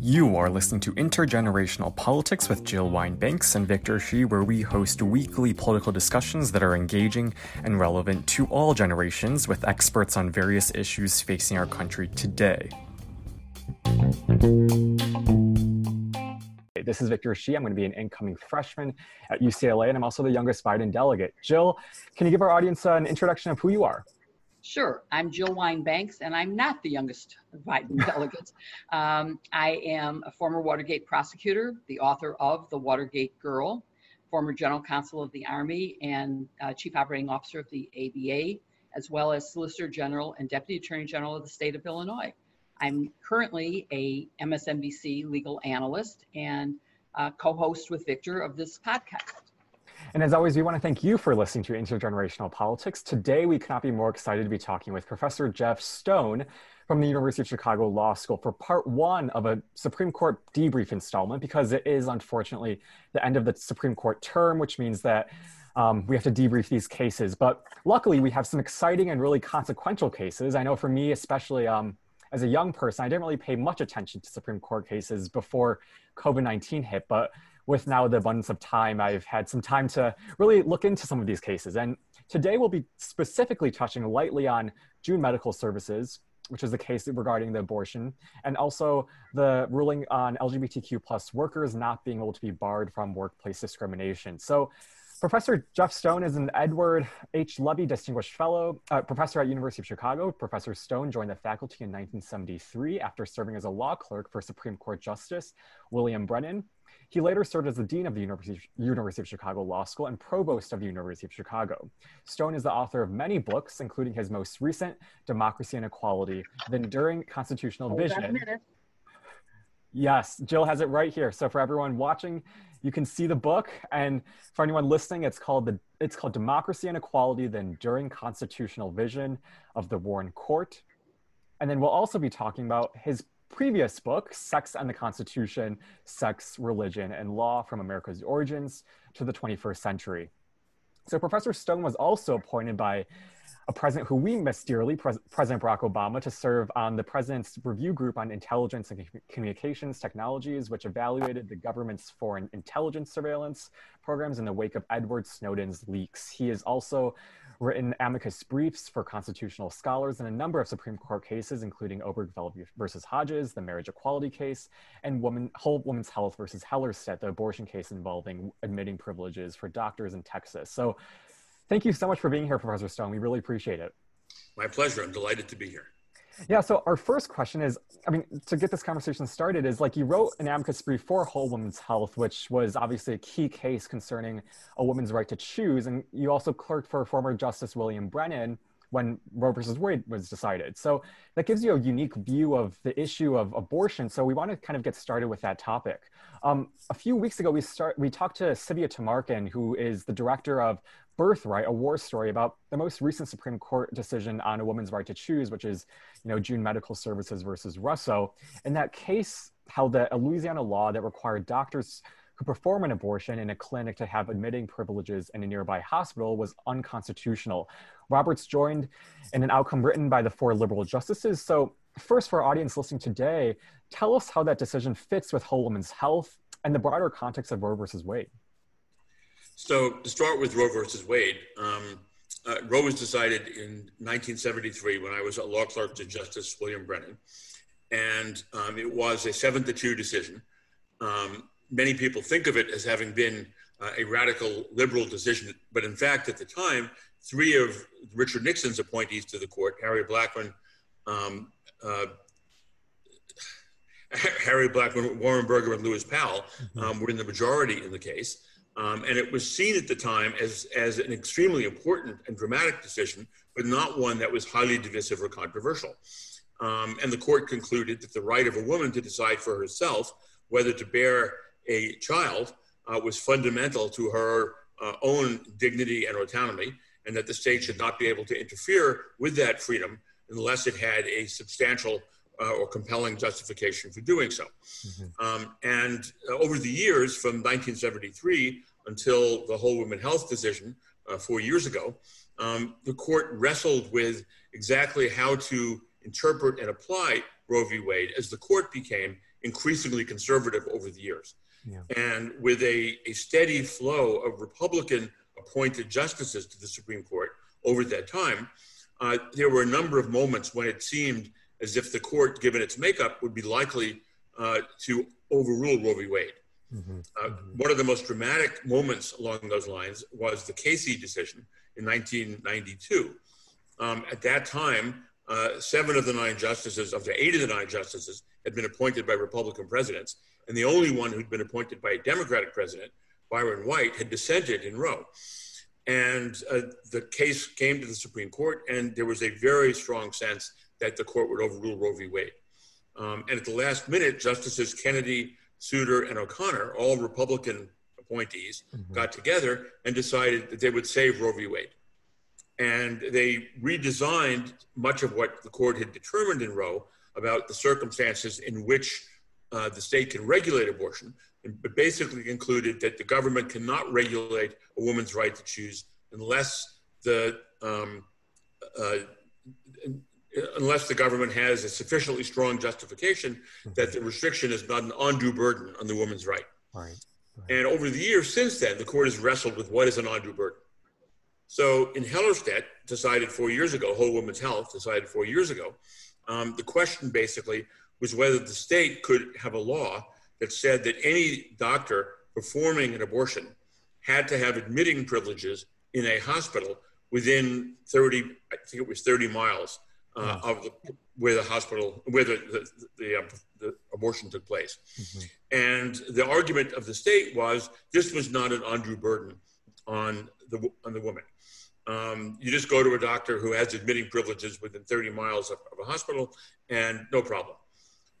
You are listening to Intergenerational Politics with Jill Wine-Banks and Victor Shi, where we host weekly political discussions that are engaging and relevant to all generations with experts on various issues facing our country today. This is Victor Shi. I'm going to be an incoming freshman at UCLA, and I'm also the youngest Biden delegate. Jill, can you give our audience an introduction of who you are? Sure. I'm Jill Wine-Banks, and I'm not the youngest Biden delegate. Um, I am a former Watergate prosecutor, the author of The Watergate Girl, former general counsel of the Army, and uh, chief operating officer of the ABA, as well as Solicitor General and Deputy Attorney General of the state of Illinois. I'm currently a MSNBC legal analyst and uh, co-host with Victor of this podcast. And as always, we want to thank you for listening to Intergenerational Politics. Today, we cannot be more excited to be talking with Professor Jeff Stone from the University of Chicago Law School for part one of a Supreme Court debrief installment because it is unfortunately the end of the Supreme Court term, which means that um, we have to debrief these cases. But luckily, we have some exciting and really consequential cases. I know for me, especially um, as a young person, I didn't really pay much attention to Supreme Court cases before COVID 19 hit. But with now the abundance of time, I've had some time to really look into some of these cases. And today we'll be specifically touching lightly on June Medical Services, which is the case regarding the abortion, and also the ruling on LGBTQ plus workers not being able to be barred from workplace discrimination. So Professor Jeff Stone is an Edward H. Levi Distinguished Fellow, uh, professor at University of Chicago. Professor Stone joined the faculty in 1973 after serving as a law clerk for Supreme Court Justice William Brennan. He later served as the Dean of the University, University of Chicago Law School and Provost of the University of Chicago. Stone is the author of many books, including his most recent, Democracy and Equality, The Enduring Constitutional Hold Vision. Yes, Jill has it right here. So for everyone watching, you can see the book, and for anyone listening, it's called the it's called Democracy and Equality: The Enduring Constitutional Vision of the Warren Court. And then we'll also be talking about his previous book, Sex and the Constitution Sex, Religion, and Law from America's Origins to the 21st Century. So, Professor Stone was also appointed by a president who we miss dearly, Pres- President Barack Obama, to serve on the president's review group on intelligence and communications technologies, which evaluated the government's foreign intelligence surveillance programs in the wake of Edward Snowden's leaks. He has also written amicus briefs for constitutional scholars in a number of Supreme Court cases, including Obergefell versus Hodges, the marriage equality case, and woman, Whole Woman's Health versus Hellerstedt, the abortion case involving admitting privileges for doctors in Texas. So thank you so much for being here, Professor Stone. We really appreciate it. My pleasure. I'm delighted to be here. Yeah, so our first question is I mean, to get this conversation started, is like you wrote an amicus brief for Whole Woman's Health, which was obviously a key case concerning a woman's right to choose. And you also clerked for former Justice William Brennan when Roe versus Wade was decided. So that gives you a unique view of the issue of abortion. So we want to kind of get started with that topic. Um, a few weeks ago, we start we talked to Civia Tamarkin, who is the director of Birthright, a war story about the most recent Supreme Court decision on a woman's right to choose, which is, you know, June Medical Services versus Russo. And that case held that a Louisiana law that required doctors who perform an abortion in a clinic to have admitting privileges in a nearby hospital was unconstitutional. Roberts joined in an outcome written by the four liberal justices. So, first, for our audience listening today, tell us how that decision fits with whole health and the broader context of Roe versus Wade. So to start with Roe versus Wade, um, uh, Roe was decided in 1973 when I was a law clerk to Justice William Brennan, and um, it was a seven to two decision. Um, many people think of it as having been uh, a radical liberal decision, but in fact, at the time, three of Richard Nixon's appointees to the court, Harry Blackmun, um, uh, Harry Blackmun, Warren Burger, and Lewis Powell, mm-hmm. um, were in the majority in the case. Um, and it was seen at the time as, as an extremely important and dramatic decision, but not one that was highly divisive or controversial. Um, and the court concluded that the right of a woman to decide for herself whether to bear a child uh, was fundamental to her uh, own dignity and autonomy, and that the state should not be able to interfere with that freedom unless it had a substantial uh, or compelling justification for doing so. Mm-hmm. Um, and uh, over the years, from 1973 until the whole women health decision uh, four years ago, um, the court wrestled with exactly how to interpret and apply Roe v. Wade as the court became increasingly conservative over the years. Yeah. And with a, a steady flow of Republican appointed justices to the Supreme Court over that time, uh, there were a number of moments when it seemed as if the court, given its makeup, would be likely uh, to overrule Roe v. Wade. Mm-hmm. Uh, mm-hmm. One of the most dramatic moments along those lines was the Casey decision in 1992. Um, at that time, uh, seven of the nine justices, of the eight of the nine justices, had been appointed by Republican presidents, and the only one who'd been appointed by a Democratic president, Byron White, had dissented in Roe. And uh, the case came to the Supreme Court, and there was a very strong sense that the court would overrule Roe v. Wade. Um, and at the last minute, Justices Kennedy, Souter, and O'Connor, all Republican appointees, mm-hmm. got together and decided that they would save Roe v. Wade. And they redesigned much of what the court had determined in Roe about the circumstances in which uh, the state can regulate abortion, but basically concluded that the government cannot regulate a woman's right to choose unless the um, uh, unless the government has a sufficiently strong justification mm-hmm. that the restriction is not an undue burden on the woman's right. Right. right. And over the years since then, the court has wrestled with what is an undue burden. So in Hellerstedt, decided four years ago, Whole Woman's Health decided four years ago, um, the question basically was whether the state could have a law that said that any doctor performing an abortion had to have admitting privileges in a hospital within 30, I think it was 30 miles uh, of the, where the hospital, where the, the, the, uh, the abortion took place. Mm-hmm. And the argument of the state was this was not an undue burden on the, on the woman. Um, you just go to a doctor who has admitting privileges within 30 miles of, of a hospital and no problem.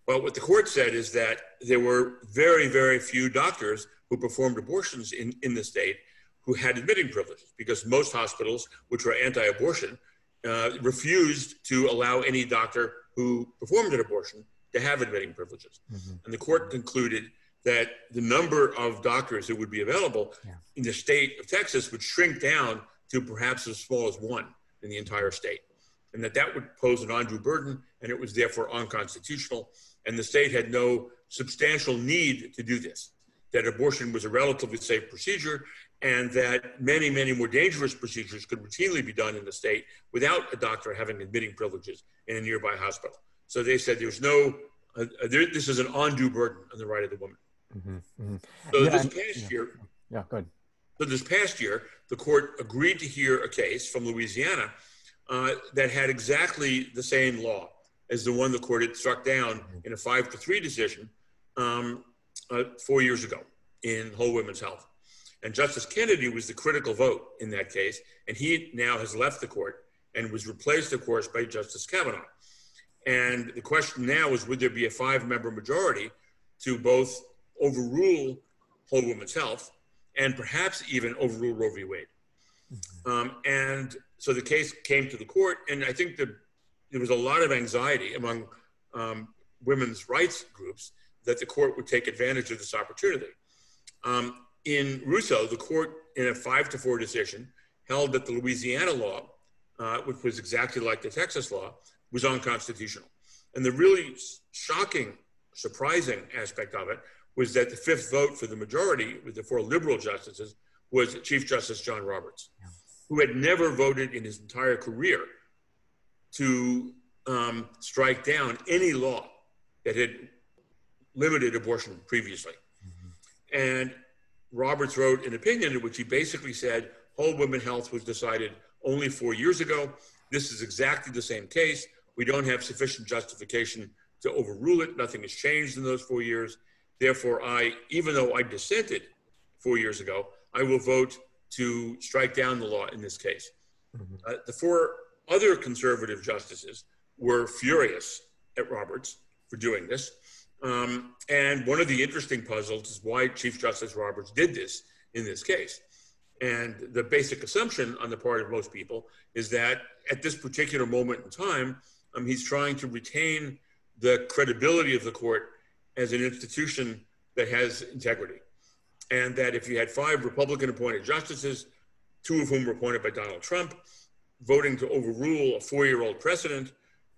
Well, what the court said is that there were very, very few doctors who performed abortions in, in the state who had admitting privileges because most hospitals, which were anti abortion, uh, refused to allow any doctor who performed an abortion to have admitting privileges. Mm-hmm. And the court concluded that the number of doctors that would be available yeah. in the state of Texas would shrink down to perhaps as small as one in the entire state. And that that would pose an undue burden, and it was therefore unconstitutional. And the state had no substantial need to do this. That abortion was a relatively safe procedure, and that many, many more dangerous procedures could routinely be done in the state without a doctor having admitting privileges in a nearby hospital. So they said there's no, uh, uh there, this is an undue burden on the right of the woman. Mm-hmm, mm-hmm. So yeah, this past yeah, year, yeah, good. So this past year, the court agreed to hear a case from Louisiana uh, that had exactly the same law as the one the court had struck down in a five to three decision um, uh, four years ago in Whole Women's Health. And Justice Kennedy was the critical vote in that case, and he now has left the court and was replaced, of course, by Justice Kavanaugh. And the question now is would there be a five member majority to both overrule Whole Woman's Health and perhaps even overrule Roe v. Wade? Mm-hmm. Um, and so the case came to the court, and I think that there was a lot of anxiety among um, women's rights groups that the court would take advantage of this opportunity. Um, in Russo, the court, in a five to four decision, held that the Louisiana law, uh, which was exactly like the Texas law, was unconstitutional. And the really shocking, surprising aspect of it was that the fifth vote for the majority, with the four liberal justices, was Chief Justice John Roberts, who had never voted in his entire career to um, strike down any law that had limited abortion previously. Mm-hmm. And Roberts wrote an opinion in which he basically said whole women health was decided only four years ago. This is exactly the same case. We don't have sufficient justification to overrule it. Nothing has changed in those four years. Therefore, I, even though I dissented four years ago, I will vote to strike down the law in this case. Mm-hmm. Uh, the four other conservative justices were furious at Roberts for doing this. Um, and one of the interesting puzzles is why Chief Justice Roberts did this in this case. And the basic assumption on the part of most people is that at this particular moment in time, um, he's trying to retain the credibility of the court as an institution that has integrity. And that if you had five Republican appointed justices, two of whom were appointed by Donald Trump, voting to overrule a four-year-old precedent,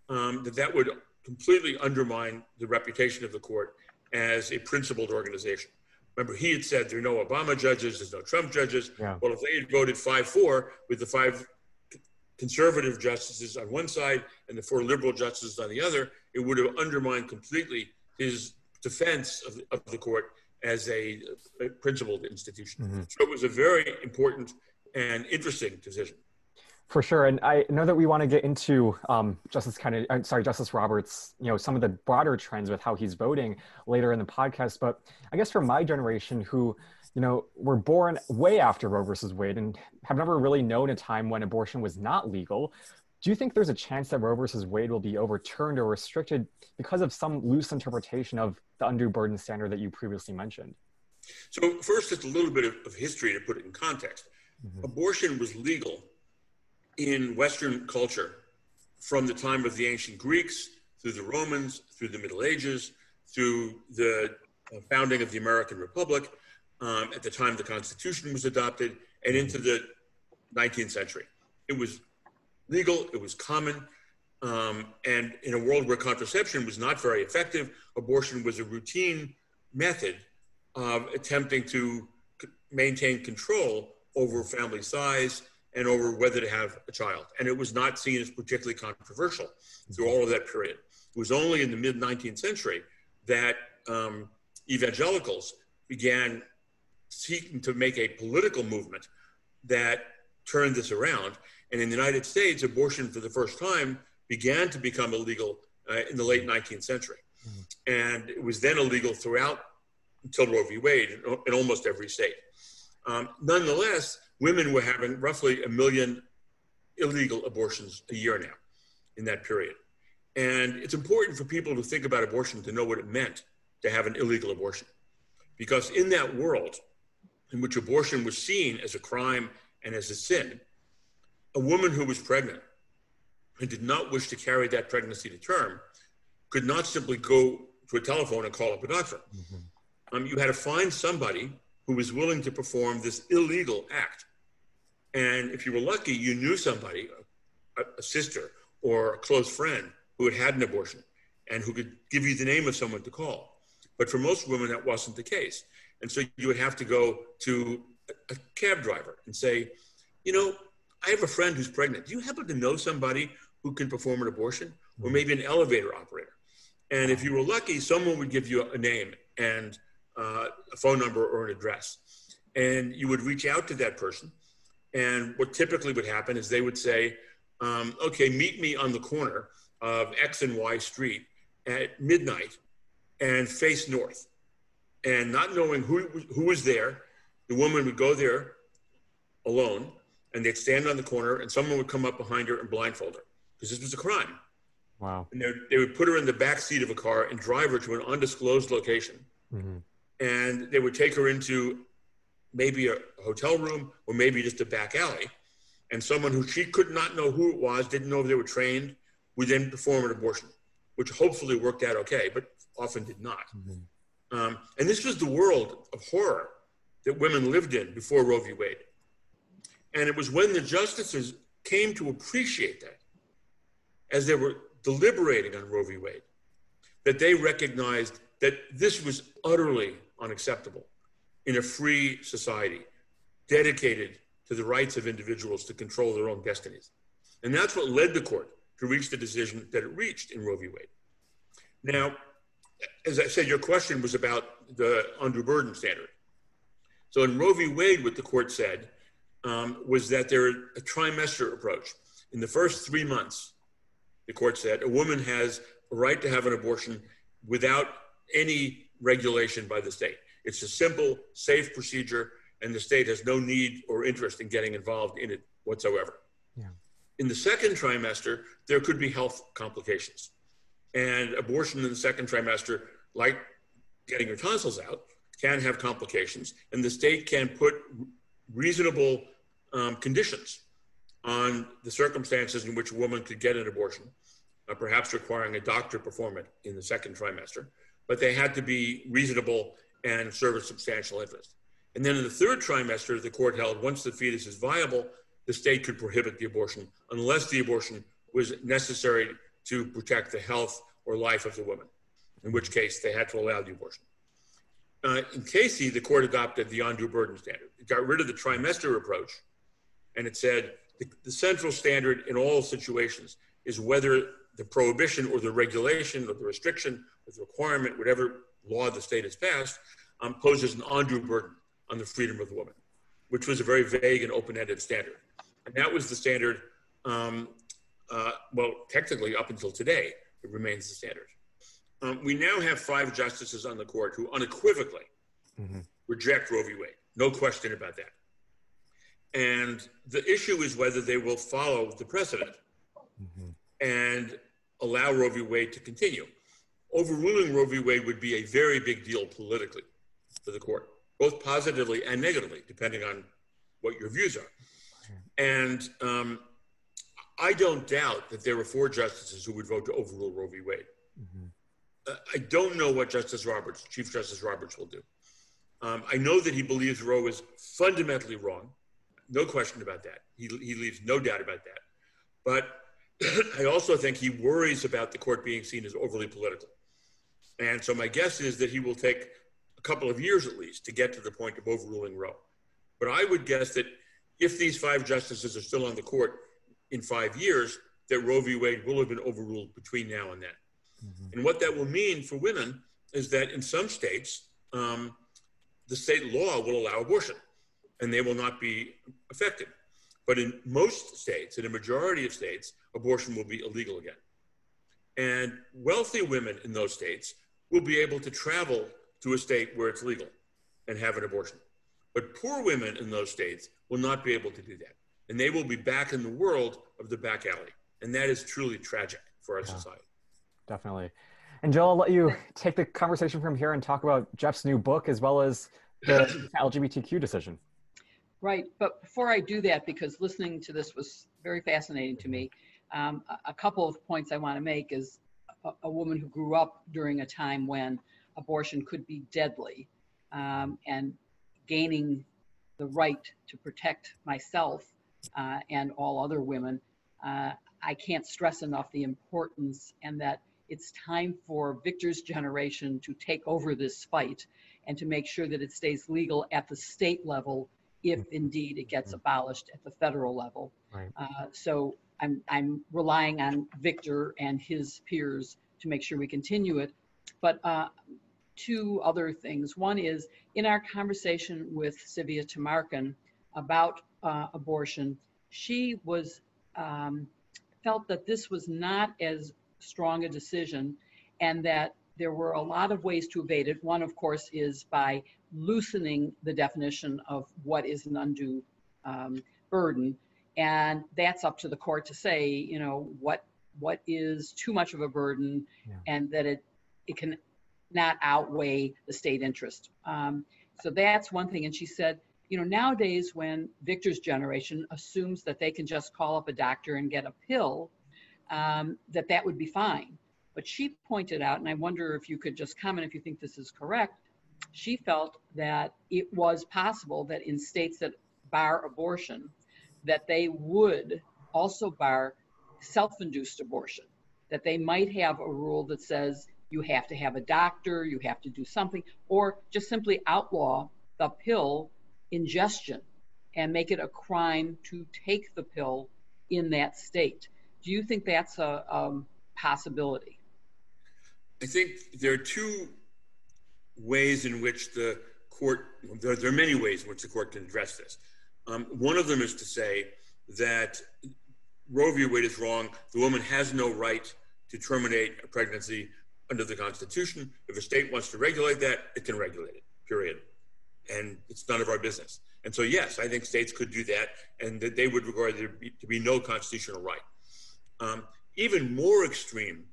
um, that that would completely undermine the reputation of the court as a principled organization. Remember, he had said there are no Obama judges, there's no Trump judges. Yeah. Well, if they had voted 5 4 with the five conservative justices on one side and the four liberal justices on the other, it would have undermined completely his defense of, of the court as a, a principled institution. Mm-hmm. So it was a very important and interesting decision. For sure, and I know that we want to get into um, Justice Kennedy. Uh, sorry, Justice Roberts. You know some of the broader trends with how he's voting later in the podcast. But I guess for my generation, who you know were born way after Roe versus Wade and have never really known a time when abortion was not legal, do you think there's a chance that Roe versus Wade will be overturned or restricted because of some loose interpretation of the undue burden standard that you previously mentioned? So first, just a little bit of, of history to put it in context. Mm-hmm. Abortion was legal in Western culture from the time of the ancient Greeks through the Romans, through the Middle Ages, through the uh, founding of the American Republic, um, at the time the Constitution was adopted, and into the 19th century. It was legal, it was common, um, and in a world where contraception was not very effective, abortion was a routine method of attempting to maintain control over family size and over whether to have a child. And it was not seen as particularly controversial through all of that period. It was only in the mid 19th century that um, evangelicals began seeking to make a political movement that turned this around. And in the United States, abortion for the first time began to become illegal uh, in the late 19th century. Mm-hmm. And it was then illegal throughout until Roe v. Wade in, in almost every state. Um, nonetheless, women were having roughly a million illegal abortions a year now in that period. And it's important for people to think about abortion to know what it meant to have an illegal abortion. Because in that world in which abortion was seen as a crime and as a sin, a woman who was pregnant and did not wish to carry that pregnancy to term could not simply go to a telephone and call up a doctor. Mm-hmm. Um, you had to find somebody who was willing to perform this illegal act. And if you were lucky, you knew somebody, a, a sister or a close friend who had had an abortion and who could give you the name of someone to call. But for most women, that wasn't the case. And so you would have to go to a, a cab driver and say, you know, I have a friend who's pregnant. Do you happen to know somebody who can perform an abortion? Or maybe an elevator operator. And if you were lucky, someone would give you a name and uh, a phone number or an address. And you would reach out to that person. And what typically would happen is they would say, um, okay, meet me on the corner of X and Y Street at midnight and face north. And not knowing who, who was there, the woman would go there alone and they'd stand on the corner and someone would come up behind her and blindfold her because this was a crime. Wow. And they would put her in the back seat of a car and drive her to an undisclosed location. Mm-hmm and they would take her into maybe a hotel room or maybe just a back alley. And someone who she could not know who it was, didn't know if they were trained, would then perform an abortion, which hopefully worked out okay, but often did not. Mm-hmm. Um, and this was the world of horror that women lived in before Roe v. Wade. And it was when the justices came to appreciate that, as they were deliberating on Roe v. Wade, that they recognized that this was utterly unacceptable in a free society dedicated to the rights of individuals to control their own destinies. And that's what led the court to reach the decision that it reached in Roe v. Wade. Now, as I said, your question was about the undue burden standard. So in Roe v. Wade, what the court said um, was that there a trimester approach. In the first three months, the court said a woman has a right to have an abortion without any regulation by the state. It's a simple, safe procedure, and the state has no need or interest in getting involved in it whatsoever. Yeah. In the second trimester, there could be health complications. And abortion in the second trimester, like getting your tonsils out, can have complications. And the state can put reasonable um, conditions on the circumstances in which a woman could get an abortion, uh, perhaps requiring a doctor to perform it in the second trimester but they had to be reasonable and serve a substantial interest. And then in the third trimester, the court held once the fetus is viable, the state could prohibit the abortion unless the abortion was necessary to protect the health or life of the woman, in which case they had to allow the abortion. Uh, in Casey, the court adopted the undue burden standard. It got rid of the trimester approach, and it said the, the central standard in all situations is whether the prohibition or the regulation or the restriction or the requirement, whatever law the state has passed, um, poses an undue burden on the freedom of the woman, which was a very vague and open-ended standard. And that was the standard, um, uh, well, technically up until today, it remains the standard. Um, we now have five justices on the court who unequivocally mm-hmm. reject Roe v. Wade. No question about that. And the issue is whether they will follow the precedent mm-hmm. and allow Roe v. Wade to continue. Overruling Roe v. Wade would be a very big deal politically for the court, both positively and negatively, depending on what your views are. And um, I don't doubt that there are four justices who would vote to overrule Roe v. Wade. Mm-hmm. I don't know what Justice Roberts, Chief Justice Roberts, will do. Um, I know that he believes Roe is fundamentally wrong. No question about that. He, he leaves no doubt about that. But I also think he worries about the court being seen as overly political. And so my guess is that he will take a couple of years at least to get to the point of overruling Roe. But I would guess that if these five justices are still on the court in five years, that Roe v. Wade will have been overruled between now and then. Mm-hmm. And what that will mean for women is that in some states, um, the state law will allow abortion and they will not be affected. But in most states, in a majority of states, abortion will be illegal again. And wealthy women in those states will be able to travel to a state where it's legal and have an abortion. But poor women in those states will not be able to do that. And they will be back in the world of the back alley. And that is truly tragic for our yeah. society definitely. And Jill, I'll let you take the conversation from here and talk about Jeff's new book as well as the LGBTQ decision. Right, but before I do that, because listening to this was very fascinating to me, um, a, couple of points I want to make is a, a, woman who grew up during a time when abortion could be deadly um, and gaining the right to protect myself uh, and all other women. Uh, I can't stress enough the importance and that it's time for Victor's generation to take over this fight and to make sure that it stays legal at the state level if mm-hmm. indeed it gets mm-hmm. abolished at the federal level. Right. Uh, so I'm, I'm relying on Victor and his peers to make sure we continue it. But uh, two other things. One is in our conversation with Civia Tamarkin about uh, abortion, she was um, felt that this was not as strong a decision and that there were a lot of ways to evade it. One, of course, is by loosening the definition of what is an undue um, burden. And that's up to the court to say, you know, what what is too much of a burden yeah. and that it it can not outweigh the state interest. Um, so that's one thing. And she said, you know, nowadays when Victor's generation assumes that they can just call up a doctor and get a pill, um, that that would be fine. But she pointed out, and I wonder if you could just comment if you think this is correct, she felt that it was possible that in states that bar abortion, that they would also bar self-induced abortion, that they might have a rule that says you have to have a doctor, you have to do something, or just simply outlaw the pill ingestion and make it a crime to take the pill in that state. Do you think that's a um, possibility? I think there are two ways in which the court, there, there, are many ways in which the court can address this. Um, one of them is to say that Roe v. Wade is wrong. The woman has no right to terminate a pregnancy under the Constitution. If a state wants to regulate that, it can regulate it, period. And it's none of our business. And so, yes, I think states could do that, and that they would regard there to be no constitutional right. Um, even more extreme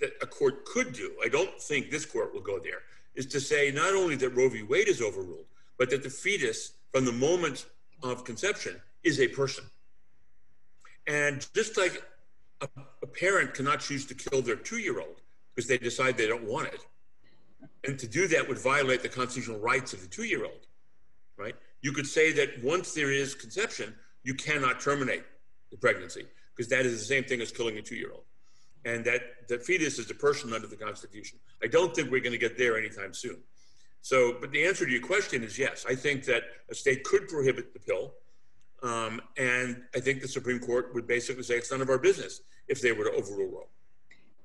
that a court could do, I don't think this court will go there, is to say not only that Roe v. Wade is overruled, but that the fetus from the moment of conception is a person. And just like a, a parent cannot choose to kill their two year old because they decide they don't want it, and to do that would violate the constitutional rights of the two year old, right? You could say that once there is conception, you cannot terminate the pregnancy because that is the same thing as killing a two year old. And that the fetus is a person under the Constitution. I don't think we're going to get there anytime soon. So, but the answer to your question is yes. I think that a state could prohibit the pill. Um, and I think the Supreme Court would basically say it's none of our business if they were to overrule Roe.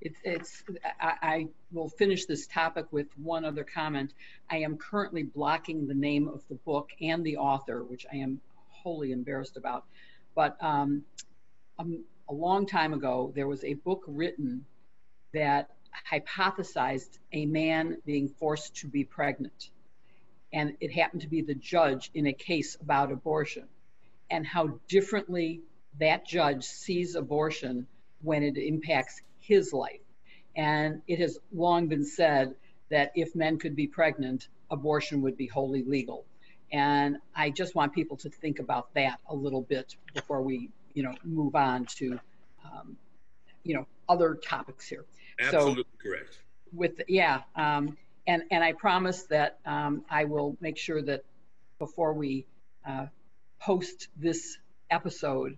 It's, it's I, I, will finish this topic with one other comment. I am currently blocking the name of the book and the author, which I am wholly embarrassed about. But um, um, a long time ago, there was a book written that hypothesized a man being forced to be pregnant. And it happened to be the judge in a case about abortion, and how differently that judge sees abortion when it impacts his life. And it has long been said that if men could be pregnant, abortion would be wholly legal. And I just want people to think about that a little bit before we, you know, move on to, um, you know, other topics here. Absolutely so, correct. With yeah, um, and and I promise that um, I will make sure that before we uh, post this episode,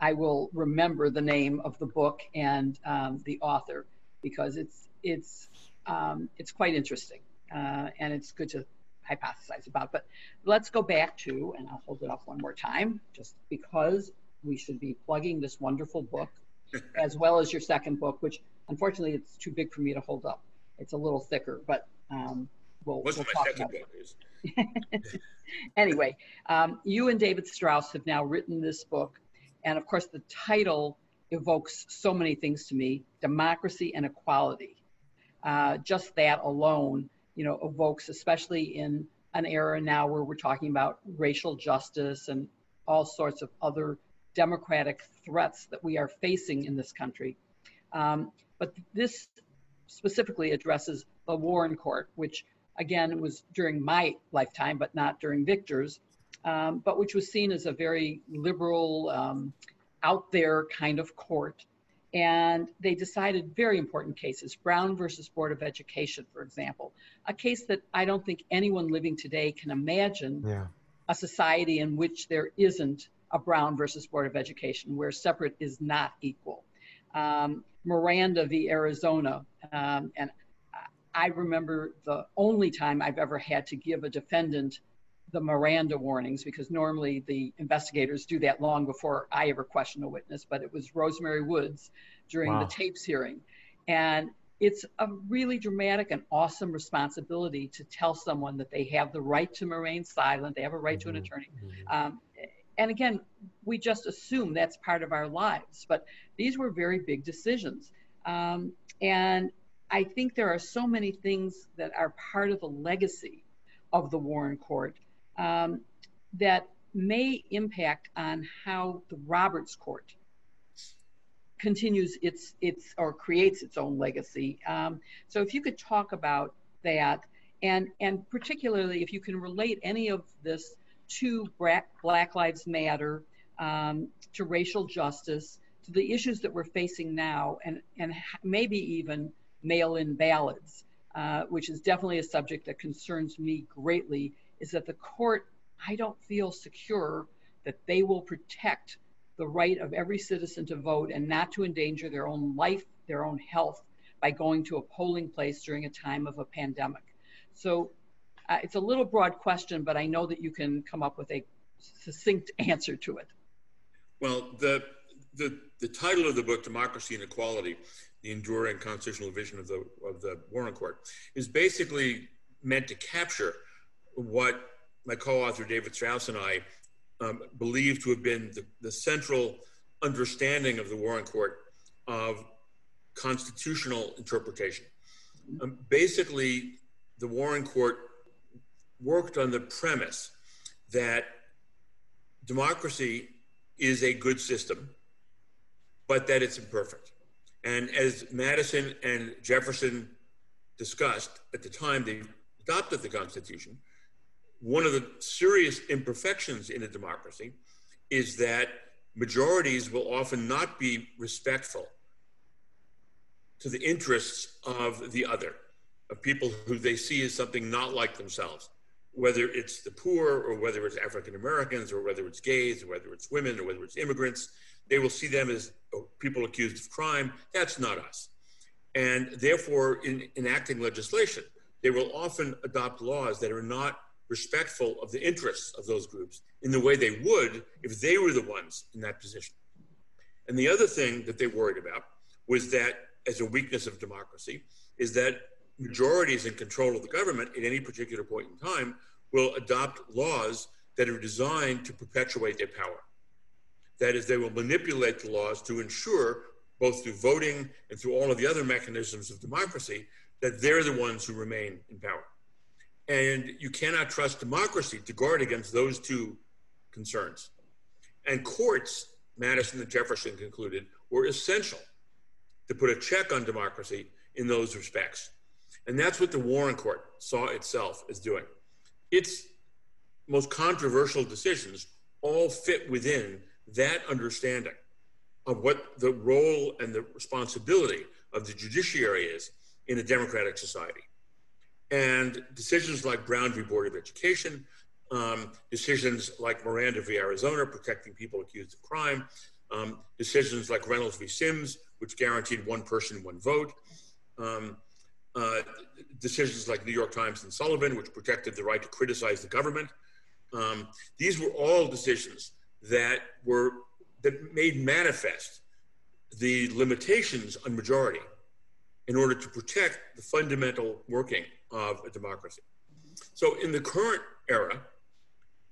I will remember the name of the book and um, the author because it's it's um, it's quite interesting uh, and it's good to hypothesize about. But let's go back to, and I'll hold it up one more time, just because we should be plugging this wonderful book, as well as your second book, which unfortunately it's too big for me to hold up. It's a little thicker, but um, we'll, What's we'll my talk about book anyway, um, you and David Strauss have now written this book, and of course the title evokes so many things to me: democracy and equality. Uh, just that alone, you know, evokes, especially in an era now where we're talking about racial justice and all sorts of other democratic threats that we are facing in this country. Um, but this specifically addresses the Warren Court, which again was during my lifetime, but not during Victor's, um, but which was seen as a very liberal, um, out there kind of court. And they decided very important cases, Brown versus Board of Education, for example, a case that I don't think anyone living today can imagine yeah. a society in which there isn't a Brown versus Board of Education, where separate is not equal. Um, Miranda v. Arizona, um, and I remember the only time I've ever had to give a defendant the Miranda warnings because normally the investigators do that long before I ever question a witness, but it was Rose Mary Woods during wow. the tapes hearing. And it's a really dramatic and awesome responsibility to tell someone that they have the right to remain silent, they have a right mm-hmm. to an mm-hmm. attorney. Mm-hmm. Um, and again, we just assume that's part of our lives, but these were very big decisions. Um, and I think there are so many things that are part of the legacy of the Warren Court um, that may impact on how the Roberts Court continues its its or creates its own legacy. Um, so if you could talk about that, and and particularly if you can relate any of this to Black, Lives Matter, um, to racial justice, to the issues that we're facing now, and and maybe even mail-in ballots, uh, which is definitely a subject that concerns me greatly is that the court, I don't feel secure that they will protect the right of every citizen to vote and not to endanger their own life, their own health by going to a polling place during a time of a pandemic. So uh, it's a little broad question, but I know that you can come up with a succinct answer to it. Well, the, the, the title of the book, Democracy and Equality, the enduring constitutional vision of the, of the Warren Court, is basically meant to capture what my co-author David Strauss and I um, believe to have been the, the central understanding of the Warren Court of constitutional interpretation. Um, basically, the Warren Court worked on the premise that democracy is a good system, but that it's imperfect. And as Madison and Jefferson discussed at the time they adopted the Constitution, one of the serious imperfections in a democracy is that majorities will often not be respectful to the interests of the other, of people who they see as something not like themselves. Whether it's the poor or whether it's African Americans or whether it's gays or whether it's women or whether it's immigrants. They will see them as oh, people accused of crime. That's not us. And therefore, in enacting legislation, they will often adopt laws that are not respectful of the interests of those groups in the way they would if they were the ones in that position. And the other thing that they worried about was that, as a weakness of democracy, is that majorities in control of the government at any particular point in time will adopt laws that are designed to perpetuate their power. That is, they will manipulate the laws to ensure, both through voting and through all of the other mechanisms of democracy, that they're the ones who remain in power. And you cannot trust democracy to guard against those two concerns. And courts, Madison and Jefferson concluded, were essential to put a check on democracy in those respects. And that's what the Warren Court saw itself as doing. Its most controversial decisions all fit within that understanding of what the role and the responsibility of the judiciary is in a democratic society. And decisions like Brown v. Board of Education, um, decisions like Miranda v. Arizona, protecting people accused of crime, um, decisions like Reynolds v. Sims, which guaranteed one person, one vote, um, uh, decisions like New York Times and Sullivan, which protected the right to criticize the government. Um, these were all decisions that were that made manifest the limitations on majority in order to protect the fundamental working of a democracy. So, in the current era,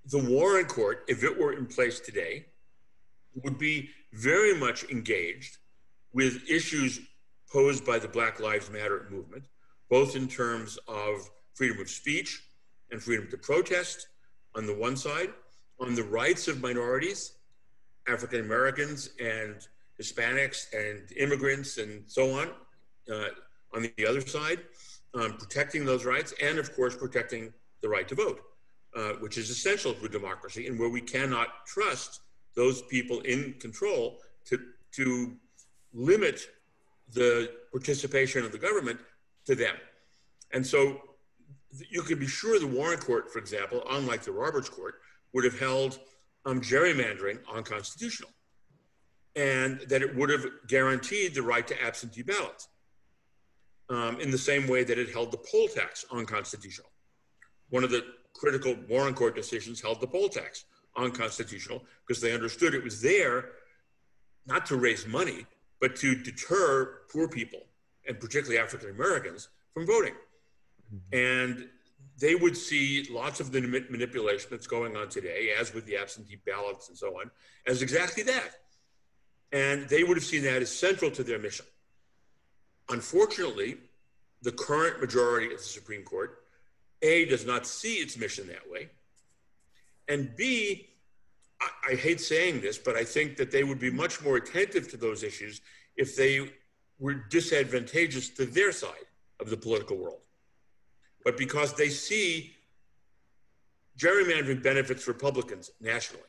the Warren Court, if it were in place today, would be very much engaged with issues posed by the Black Lives Matter movement both in terms of freedom of speech and freedom to protest on the one side, on the rights of minorities, African Americans and Hispanics and immigrants and so on, uh, on the other side, um, protecting those rights, and of course, protecting the right to vote, uh, which is essential to democracy and where we cannot trust those people in control to, to limit the participation of the government to them. And so you can be sure the Warren Court, for example, unlike the Roberts Court, would have held um, gerrymandering unconstitutional and that it would have guaranteed the right to absentee ballots um, in the same way that it held the poll tax unconstitutional. One of the critical Warren Court decisions held the poll tax unconstitutional because they understood it was there not to raise money, but to deter poor people and particularly African Americans, from voting. And they would see lots of the manipulation that's going on today, as with the absentee ballots and so on, as exactly that. And they would have seen that as central to their mission. Unfortunately, the current majority of the Supreme Court, A, does not see its mission that way. And B, I, I hate saying this, but I think that they would be much more attentive to those issues if they were disadvantageous to their side of the political world. But because they see gerrymandering benefits Republicans nationally.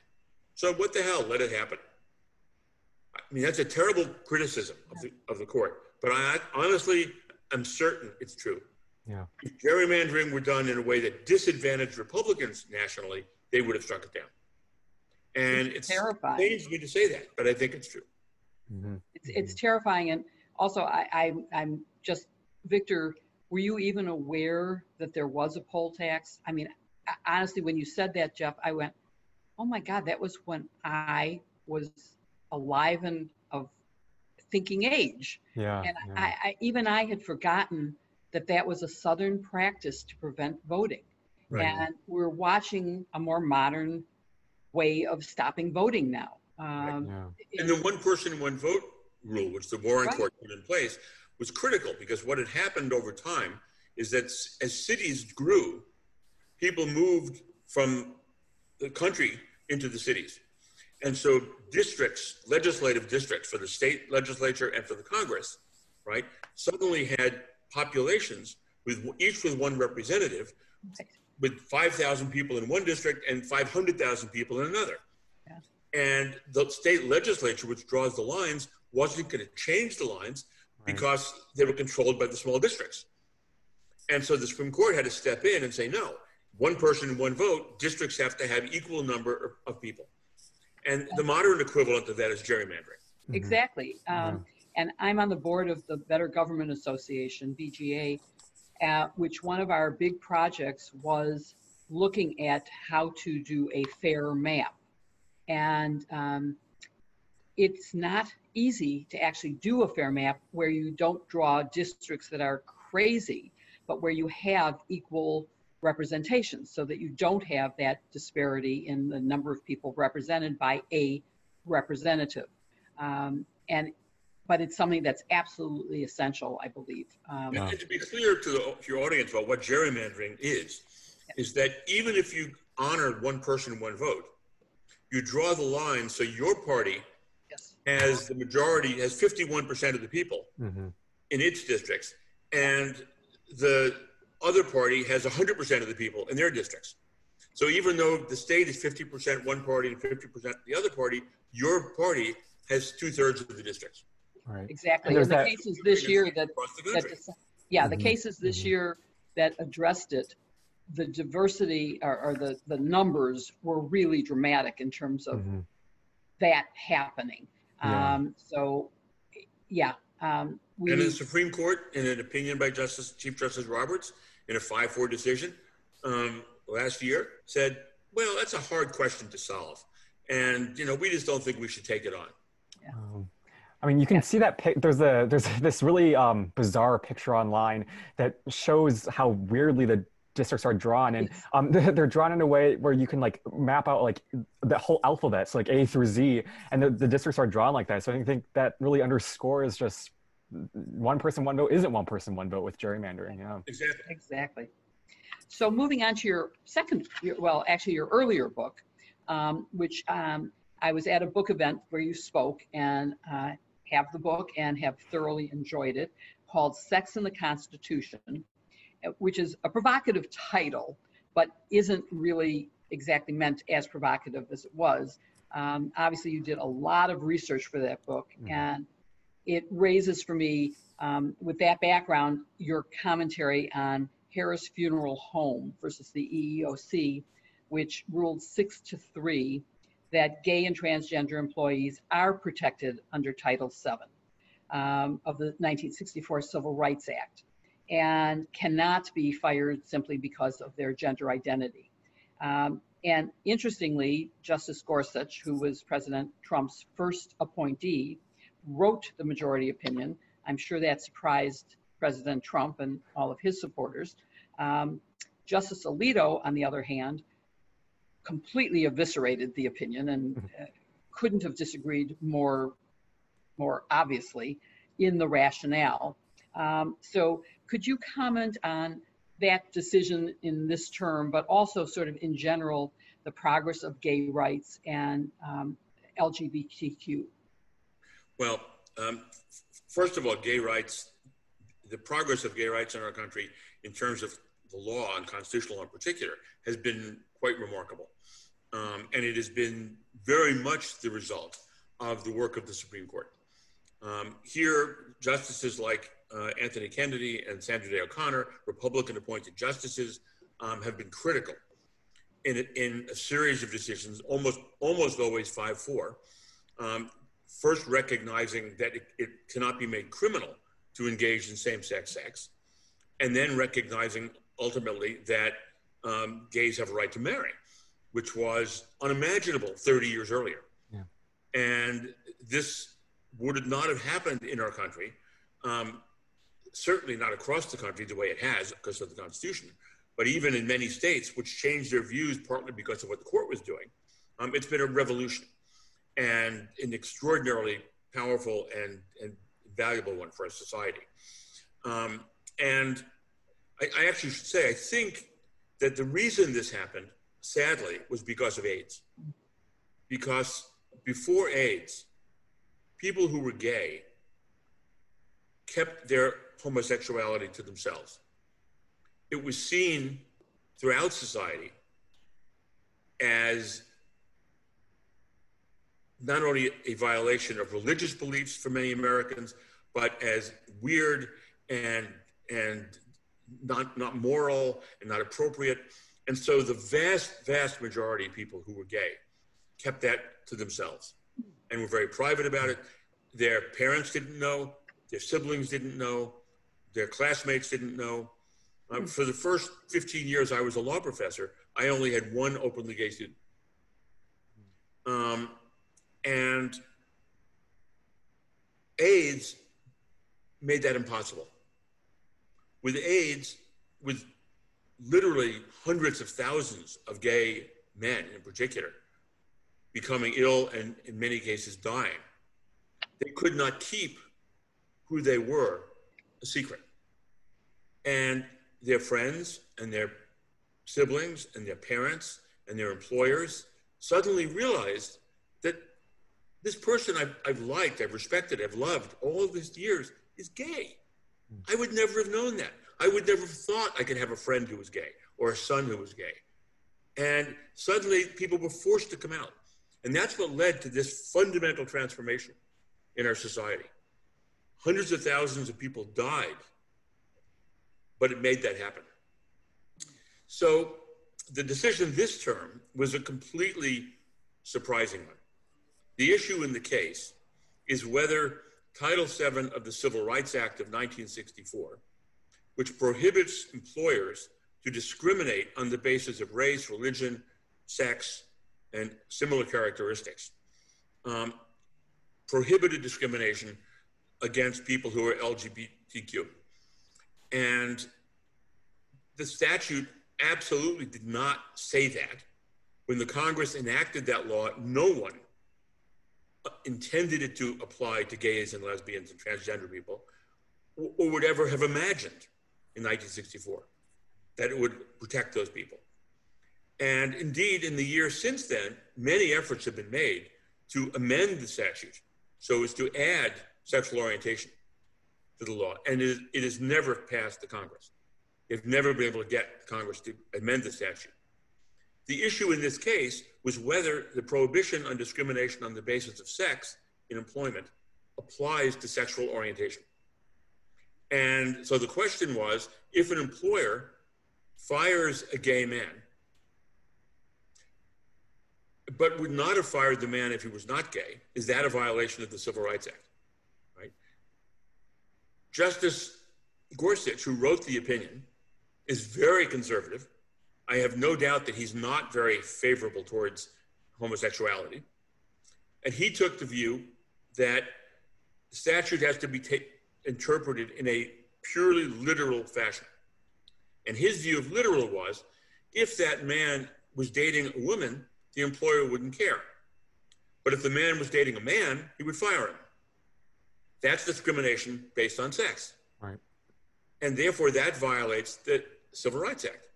So what the hell? Let it happen. I mean, that's a terrible criticism of the, of the court. But I honestly am certain it's true. Yeah. If gerrymandering were done in a way that disadvantaged Republicans nationally, they would have struck it down. And it's, it's terrifying. It pains me to say that, but I think it's true. Mm-hmm. It's, it's terrifying. And also, I, I, I'm just, Victor, were you even aware that there was a poll tax? I mean, honestly, when you said that, Jeff, I went, oh my God, that was when I was alive and of thinking age. Yeah. And yeah. I, I, even I had forgotten that that was a Southern practice to prevent voting. Right. And we're watching a more modern way of stopping voting now. Um, yeah. And the one person, one vote rule, which the Warren right. Court put in place, was critical because what had happened over time is that as cities grew, people moved from the country into the cities. And so districts, legislative districts for the state legislature and for the Congress, right, suddenly had populations with each with one representative, with 5,000 people in one district and 500,000 people in another. Yeah. And the state legislature, which draws the lines, wasn't going to change the lines right. because they were controlled by the small districts. And so the Supreme Court had to step in and say, no, one person, one vote, districts have to have equal number of people. And the modern equivalent of that is gerrymandering. Mm-hmm. Exactly. Um, and I'm on the board of the Better Government Association, BGA, uh, which one of our big projects was looking at how to do a fair map. And um, it's not easy to actually do a fair map where you don't draw districts that are crazy, but where you have equal representation so that you don't have that disparity in the number of people represented by a representative. Um, and but it's something that's absolutely essential, I believe. Um, and to be clear to, the, to, your audience about what gerrymandering is, is that even if you honored one person, one vote, you draw the line so your party yes. Has the majority, has 51% of the people mm-hmm. in its districts, and the other party has 100% of the people in their districts. So even though the state is 50% one party and 50% the other party, your party has two thirds of the districts. Right. Exactly. And, and the that, cases this year that, that yeah, mm-hmm. the cases this mm-hmm. year that addressed it, the diversity or, or, the, the numbers were really dramatic in terms of mm-hmm. that happening. Yeah. Um, so, yeah. Um, we, and in the Supreme Court, in an opinion by Justice Chief Justice Roberts, in a 5-4 decision um, last year, said, "Well, that's a hard question to solve, and you know, we just don't think we should take it on." Yeah. Um, I mean, you can see that pic- there's a there's this really um, bizarre picture online that shows how weirdly the districts are drawn and um, they're drawn in a way where you can like map out like the whole alphabet so like a through z and the, the districts are drawn like that. So i think that really underscores just one person one vote isn't one person one vote with gerrymandering yeah. Exactly. Exactly. So moving on to your second well actually your earlier book um, which um, i was at a book event where you spoke and uh, have the book and have thoroughly enjoyed it called sex and the constitution which is a provocative title but isn't really exactly meant as provocative as it was um, obviously you did a lot of research for that book mm-hmm. and it raises for me, um, with that background, your commentary on Harris Funeral Home versus the EEOC, which ruled six to three that gay and transgender employees are protected under Title VII um, of the 1964 Civil Rights Act and cannot be fired simply because of their gender identity. Um, and interestingly, Justice Gorsuch, who was President Trump's first appointee, wrote the majority opinion. I'm sure that surprised President Trump and all of his supporters. Um, Justice Alito, on the other hand, completely eviscerated the opinion and mm-hmm. uh, couldn't have disagreed more, more obviously in the rationale. Um, so, could you comment on that decision in this term, but also sort of in general the progress of gay rights and um, LGBTQ well, um, first of all, gay rights, the progress of gay rights in our country in terms of the law and constitutional law in particular has been quite remarkable. Um, and it has been very much the result of the work of the Supreme Court. Um, here, justices like uh, Anthony Kennedy and Sandra Day O'Connor, Republican appointed justices, um, have been critical in, in a series of decisions, almost, almost always 5 4, um, first recognizing that it, it cannot be made criminal to engage in same-sex sex, and then recognizing ultimately that um, gays have a right to marry, which was unimaginable 30 years earlier. Yeah. And this would not have happened in our country, um, certainly not across the country the way it has because of the Constitution, but even in many states, which changed their views partly because of what the court was doing. Um, it's been a revolution and an extraordinarily powerful and, and valuable one for our society. Um, and I, I actually should say, I think that the reason this happened, sadly, was because of AIDS. Because before AIDS, people who were gay kept their homosexuality to themselves. It was seen throughout society as not only a violation of religious beliefs for many Americans, but as weird and and not not moral and not appropriate. And so the vast, vast majority of people who were gay kept that to themselves and were very private about it. Their parents didn't know, their siblings didn't know, their classmates didn't know. Um, for the first 15 years I was a law professor, I only had one openly gay student. Um, and AIDS made that impossible. With AIDS, with literally hundreds of thousands of gay men in particular becoming ill and in many cases dying, they could not keep who they were a secret. And their friends and their siblings and their parents and their employers suddenly realized that this person I've, I've liked, I've respected, I've loved all these years is gay. Hmm. I would never have known that. I would never have thought I could have a friend who was gay or a son who was gay. And suddenly people were forced to come out. And that's what led to this fundamental transformation in our society. Hundreds of thousands of people died, but it made that happen. So the decision this term was a completely surprising one. The issue in the case is whether Title VII of the Civil Rights Act of 1964, which prohibits employers to discriminate on the basis of race, religion, sex, and similar characteristics, um, prohibited discrimination against people who are LGBTQ. And the statute absolutely did not say that. When the Congress enacted that law, no one intended it to apply to gays and lesbians and transgender people or would ever have imagined in 1964 that it would protect those people. And indeed, in the years since then, many efforts have been made to amend the statute so as to add sexual orientation to the law. And it, it has never passed the Congress. They've never been able to get Congress to amend the statute. The issue in this case was whether the prohibition on discrimination on the basis of sex in employment applies to sexual orientation. And so the question was if an employer fires a gay man, but would not have fired the man if he was not gay, is that a violation of the Civil Rights Act? Justice Gorsuch, who wrote the opinion, is very conservative I have no doubt that he's not very favorable towards homosexuality. And he took the view that the statute has to be ta- interpreted in a purely literal fashion. And his view of literal was if that man was dating a woman, the employer wouldn't care. But if the man was dating a man, he would fire him. That's discrimination based on sex. Right. And therefore, that violates the Civil Rights Act.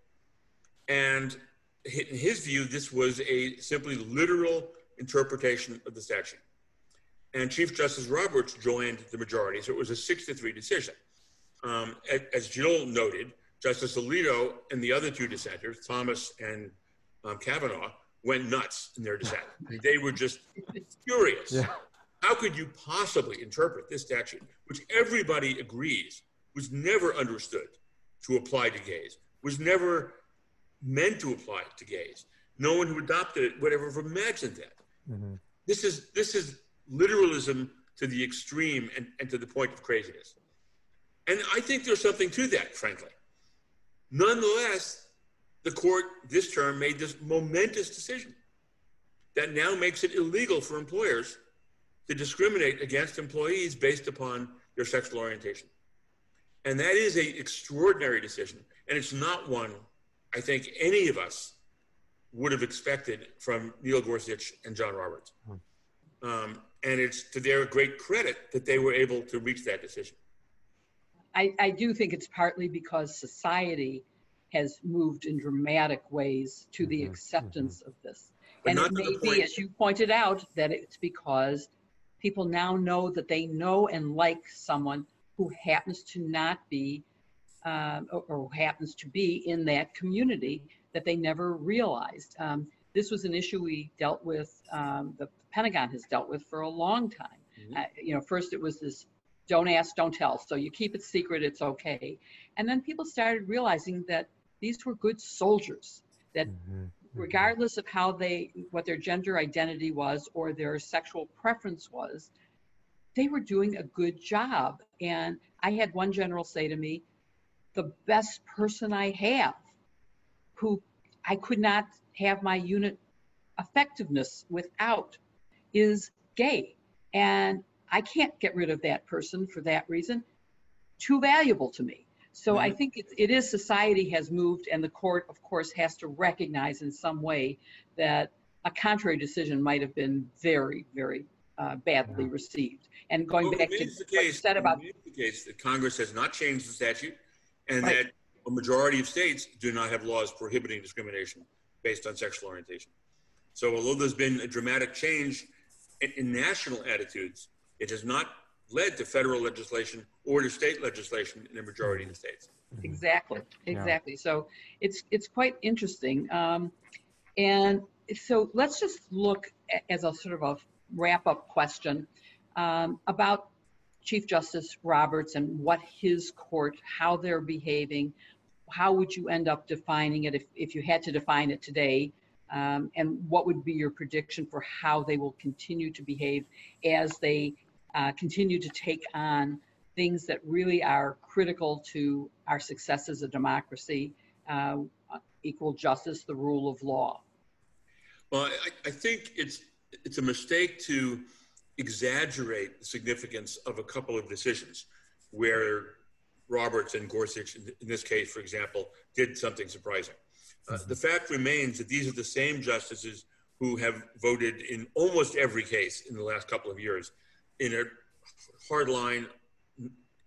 And in his view, this was a simply literal interpretation of the statute. And Chief Justice Roberts joined the majority, so it was a six to three decision. Um, as Jill noted, Justice Alito and the other two dissenters, Thomas and um, Kavanaugh, went nuts in their dissent. they were just furious. Yeah. How could you possibly interpret this statute, which everybody agrees was never understood to apply to gays, was never meant to apply to gays. No one who adopted it would ever have imagined that. Mm-hmm. This is this is literalism to the extreme and, and to the point of craziness. And I think there's something to that, frankly. Nonetheless, the court this term made this momentous decision that now makes it illegal for employers to discriminate against employees based upon their sexual orientation. And that is an extraordinary decision. And it's not one I think any of us would have expected from Neil Gorsuch and John Roberts. Hmm. Um, and it's to their great credit that they were able to reach that decision. I, I do think it's partly because society has moved in dramatic ways to the mm-hmm. acceptance mm-hmm. of this. But and it may be, as you pointed out, that it's because people now know that they know and like someone who happens to not be um, or, or, happens to be in that community that they never realized. Um, this was an issue we dealt with, um, the Pentagon has dealt with for a long time. Mm-hmm. Uh, you know, first it was this don't ask, don't tell. So you keep it secret, it's okay. And then people started realizing that these were good soldiers. that mm-hmm. Regardless of how they what their gender identity was or their sexual preference was they were doing a good job. And i had one general say to me the best person i have who i could not have my unit effectiveness without is gay. And i can't get rid of that person for that reason. Too valuable to me so I think it, it is society has moved, and the court, of course, has to recognize in some way that a contrary decision might have been very, very uh, badly yeah. received. And going well, back to the case, said about the case that Congress has not changed the statute, and right. that a majority of states do not have laws prohibiting discrimination based on sexual orientation. So although there's been a dramatic change in, in national attitudes, it has not led to federal legislation or to state legislation in a majority of the states. Exactly, exactly. Yeah. So it's it's quite interesting. Um, and so let's just look at, as a sort of a wrap up question um, about Chief Justice Roberts and what his court, how they're behaving. How would you end up defining it if, if you had to define it today? Um, and what would be your prediction for how they will continue to behave as they uh, continue to take on things that really are critical to our success as a democracy, uh, equal justice, the rule of law. Well, I, I, think it's it's a mistake to exaggerate the significance of a couple of decisions where Roberts and Gorsuch, in this case, for example, did something surprising. Uh, mm-hmm. the fact remains that these are the same justices who have voted in almost every case in the last couple of years in a hardline,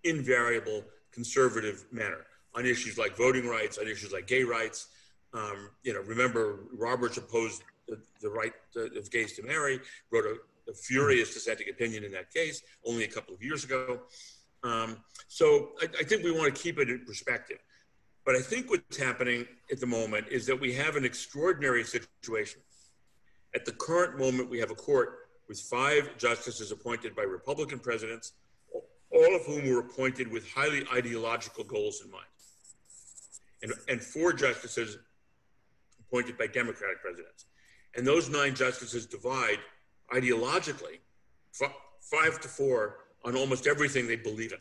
invariable, conservative manner on issues like voting rights, on issues like gay rights. Um, you know, remember Roberts opposed the, the right of gays to marry, wrote a, a, furious dissenting opinion in that case only a couple of years ago. Um, so I, I think we want to keep it in perspective. But I think what's happening at the moment is that we have an extraordinary situation. At the current moment, we have a court with five justices appointed by Republican presidents, all of whom were appointed with highly ideological goals in mind, and, and four justices appointed by Democratic presidents. And those nine justices divide ideologically five to four on almost everything they believe in.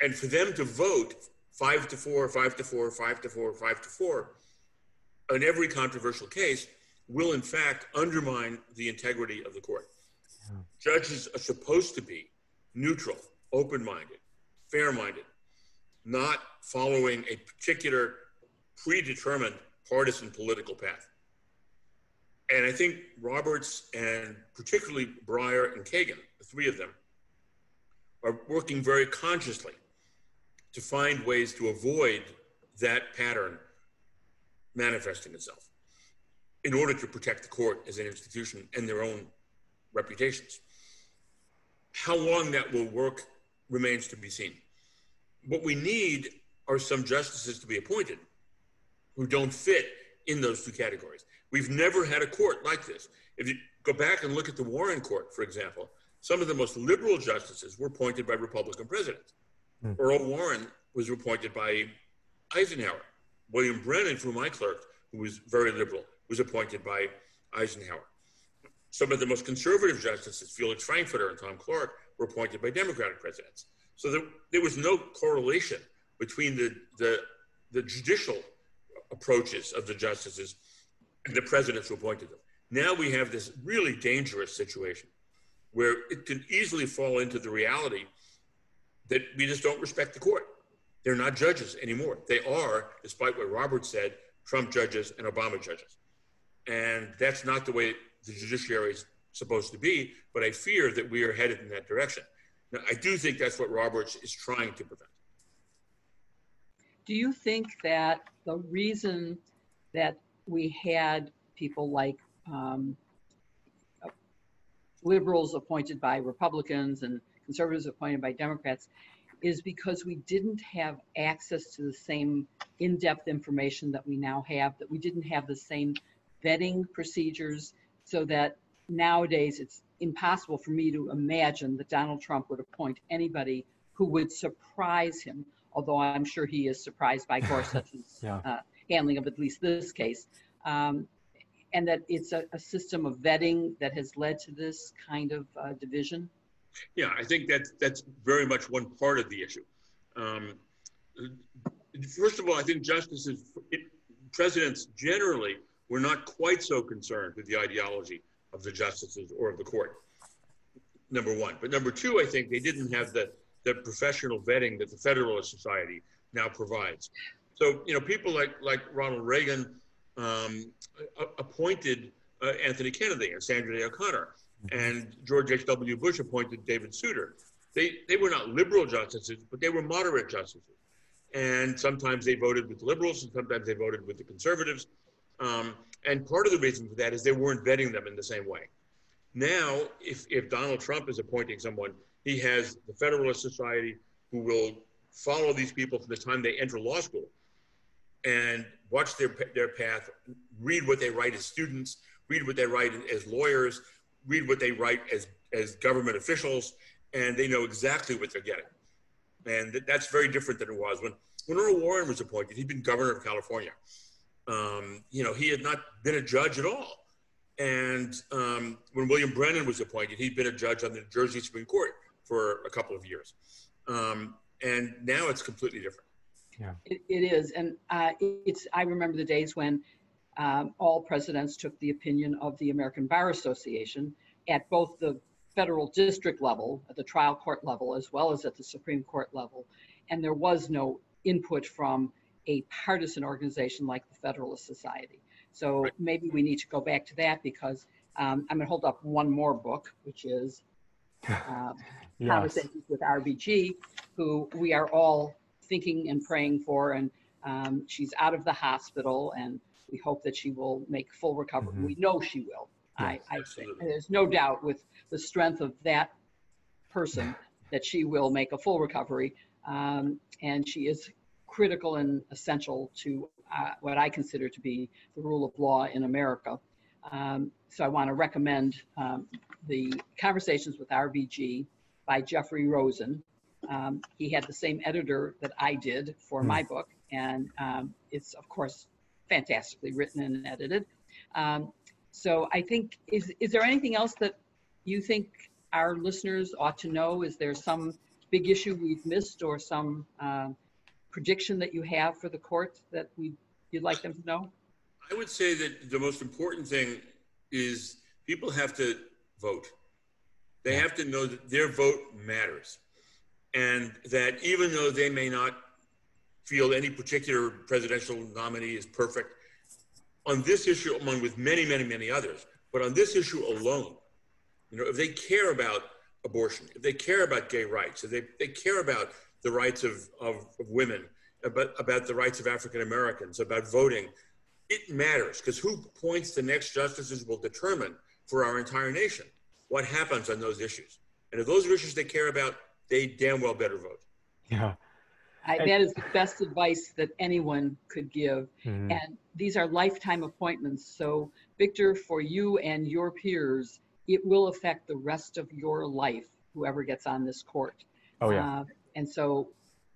And for them to vote five to four, five to four, five to four, five to four on every controversial case will in fact undermine the integrity of the court. Yeah. Judges are supposed to be neutral, open minded, fair minded, not following a particular predetermined partisan political path. And I think Roberts and particularly Breyer and Kagan, the three of them, are working very consciously to find ways to avoid that pattern manifesting itself in order to protect the court as an institution and their own reputations. How long that will work remains to be seen. What we need are some justices to be appointed who don't fit in those two categories. We've never had a court like this. If you go back and look at the Warren Court, for example, some of the most liberal justices were appointed by Republican presidents. Mm. Earl Warren was appointed by Eisenhower. William Brennan, whom I clerk, who was very liberal, was appointed by Eisenhower. Some of the most conservative justices, Felix Frankfurter and Tom Clark, were appointed by Democratic presidents. So there, there was no correlation between the, the, the judicial approaches of the justices and the presidents who appointed them. Now we have this really dangerous situation where it can easily fall into the reality that we just don't respect the court. They're not judges anymore. They are, despite what Roberts said, Trump judges and Obama judges. And that's not the way the judiciary is supposed to be, but I fear that we are headed in that direction. Now, I do think that's what Roberts is trying to prevent. Do you think that the reason that we had people like um, liberals appointed by Republicans and conservatives appointed by Democrats is because we didn't have access to the same in-depth information that we now have, that we didn't have the same vetting procedures so that nowadays it's impossible for me to imagine that Donald Trump would appoint anybody who would surprise him, although I'm sure he is surprised by Gorsuch's yeah. uh, handling of at least this case. Um, and that it's a, a, system of vetting that has led to this kind of uh, division? Yeah, I think that's that's very much one part of the issue. Um, first of all, I think justices, presidents generally were not quite so concerned with the ideology of the justices or of the court. Number one, but number two, I think they didn't have the the professional vetting that the Federalist Society now provides. So you know, people like like Ronald Reagan um, appointed uh, Anthony Kennedy and Sandra Day O'Connor, and George H.W. Bush appointed David Souter. They, they were not liberal justices, but they were moderate justices. And sometimes they voted with liberals, and sometimes they voted with the conservatives. Um, and part of the reason for that is they weren't vetting them in the same way. Now, if, if Donald Trump is appointing someone, he has the Federalist Society who will follow these people from the time they enter law school and watch their, their path, read what they write as students, read what they write as lawyers, read what they write as, as government officials, and they know exactly what they're getting. And that's very different than it was when, when Earl Warren was appointed. He'd been governor of California. Um, you know, he had not been a judge at all. And um, when William Brennan was appointed, he'd been a judge on the New Jersey Supreme Court for a couple of years. Um, and now it's completely different. Yeah. It, it is. And uh, it's, I remember the days when um, all presidents took the opinion of the American Bar Association at both the federal district level, at the trial court level, as well as at the Supreme Court level. And there was no input from a partisan organization like the Federalist Society. So right. maybe we need to go back to that because um, I'm going to hold up one more book, which is uh, yes. Conversations with RBG, who we are all thinking and praying for. And um, she's out of the hospital, and we hope that she will make full recovery. Mm-hmm. We know she will. Yes, I, I think there's no doubt with the strength of that person that she will make a full recovery. Um, and she is critical and essential to uh, what I consider to be the rule of law in America. Um, so I want to recommend um, the Conversations with RBG by Jeffrey Rosen. Um, he had the same editor that I did for my book, and um, it's, of course, fantastically written and edited. Um, so I think, is, is there anything else that you think our listeners ought to know? Is there some big issue we've missed or some uh, prediction that you have for the court that we, you'd like them to know? I would say that the most important thing is people have to vote. They have to know that their vote matters and that even though they may not feel any particular presidential nominee is perfect, on this issue, among with many, many, many others, but on this issue alone, you know, if they care about abortion, if they care about gay rights, if they, they care about the rights of, of, of women, about, about the rights of African Americans, about voting, it matters because who points the next justices will determine for our entire nation what happens on those issues. And if those are issues they care about, they damn well better vote. Yeah. I, that is the best advice that anyone could give. Mm-hmm. And these are lifetime appointments. So, Victor, for you and your peers, it will affect the rest of your life, whoever gets on this court. Oh, yeah. Uh, and so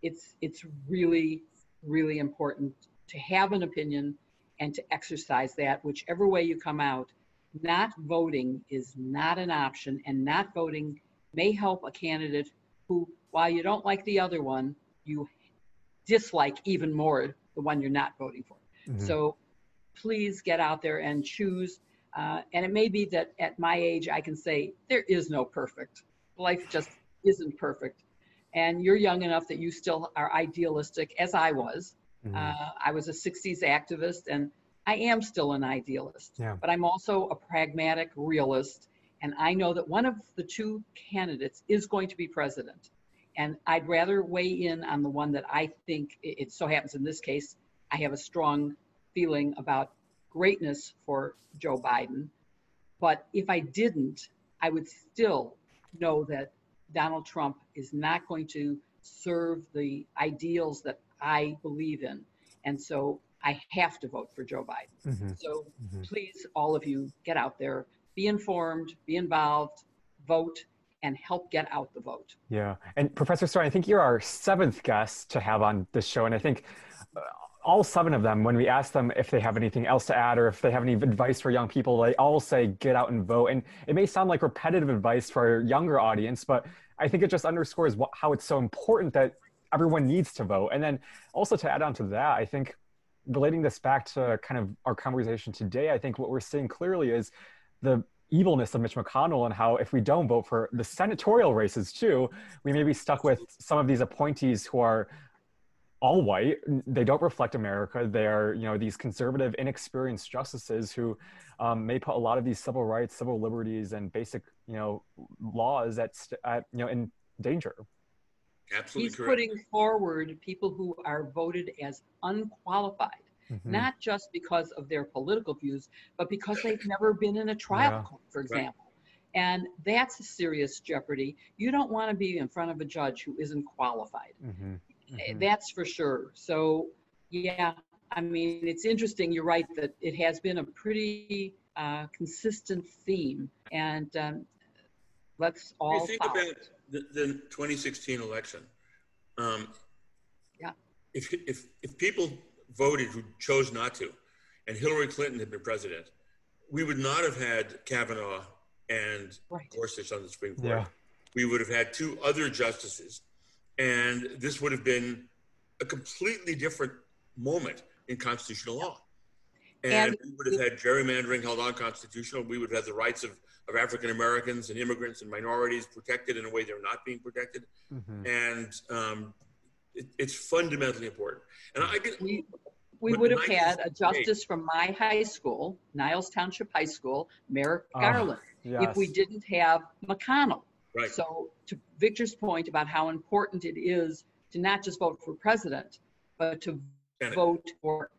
it's, it's really, really important to have an opinion and to exercise that, whichever way you come out. Not voting is not an option, and not voting may help a candidate who, while you don't like the other one, you dislike even more the one you're not voting for. Mm-hmm. So please get out there and choose. Uh, and it may be that at my age, I can say there is no perfect. Life just isn't perfect. And you're young enough that you still are idealistic, as I was. Mm-hmm. Uh, I was a 60s activist, and I am still an idealist. Yeah. But I'm also a pragmatic realist. And I know that one of the two candidates is going to be president. And I'd rather weigh in on the one that I think it, it so happens in this case, I have a strong feeling about greatness for Joe Biden. But if I didn't, I would still know that Donald Trump is not going to serve the ideals that I believe in. And so I have to vote for Joe Biden. Mm-hmm. So mm-hmm. please, all of you, get out there, be informed, be involved, vote, and help get out the vote. Yeah. And Professor Stone, I think you're our seventh guest to have on this show. And I think uh, all seven of them, when we ask them if they have anything else to add or if they have any advice for young people, they all say get out and vote. And it may sound like repetitive advice for our younger audience, but I think it just underscores what, how it's so important that everyone needs to vote. And then also to add on to that, I think relating this back to kind of our conversation today, I think what we're seeing clearly is the evilness of Mitch McConnell and how if we don't vote for the senatorial races too, we may be stuck with some of these appointees who are all white. They don't reflect America. They are, you know, these conservative, inexperienced justices who um, may put a lot of these civil rights, civil liberties, and basic, you know, laws at, at you know, in danger. Absolutely He's correct. putting forward people who are voted as unqualified, Mhm. not just because of their political views, but because they've never been in a trial Yeah. court, for example. And that's a serious jeopardy. You don't want to be in front of a judge who isn't qualified. Mhm. Mhm. That's for sure. So, yeah, I mean, it's interesting. You're right that it has been a pretty uh, consistent theme, and um, let's you all think follow about the, the 2016 election, um, Yeah. if, if, if people voted who chose not to, and Hillary Clinton had been president, we would not have had Kavanaugh and Right. Gorsuch on the Supreme Court. Yeah. We would have had two other justices, and this would have been a completely different moment in constitutional law. And, And- we would have had gerrymandering held unconstitutional. We would have had the rights of, of African Americans and immigrants and minorities protected in a way they're not being protected. Mhm. And um, it, it's fundamentally important. And I get, we, we would have had a justice from my high school, Niles Township High School, Merrick Oh, Garland, if we didn't have McConnell. Right, So to Victor's point about how important it is to not just vote for president, but to Senate. vote for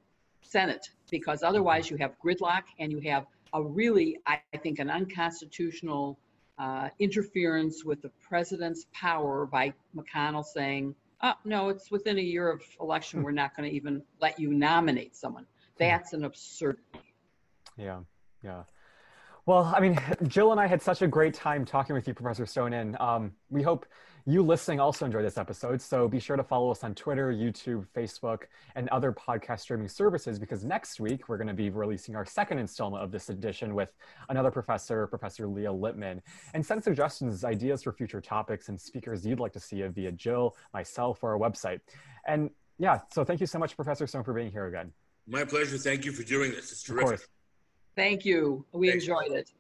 Senate, because otherwise you have gridlock and you have a really, I I think, an unconstitutional uh, interference with the president's power by McConnell saying, oh, no, it's within a year of election, we're not going to even let you nominate someone. That's an absurdity. Yeah, yeah. Well, I mean, Jill and I had such a great time talking with you, Professor Stone, and um, we hope you listening also enjoyed this episode. So be sure to follow us on Twitter, YouTube, Facebook, and other podcast streaming services because next week we're going to be releasing our second installment of this edition with another professor, Professor Leah Litman. And send suggestions, ideas for future topics, and speakers you'd like to see via Jill, myself, or our website. And yeah, so thank you so much, Professor Stone, for being here again. my pleasure. Thank you for doing this. It's Of terrific. Thank you. We Thanks. enjoyed it.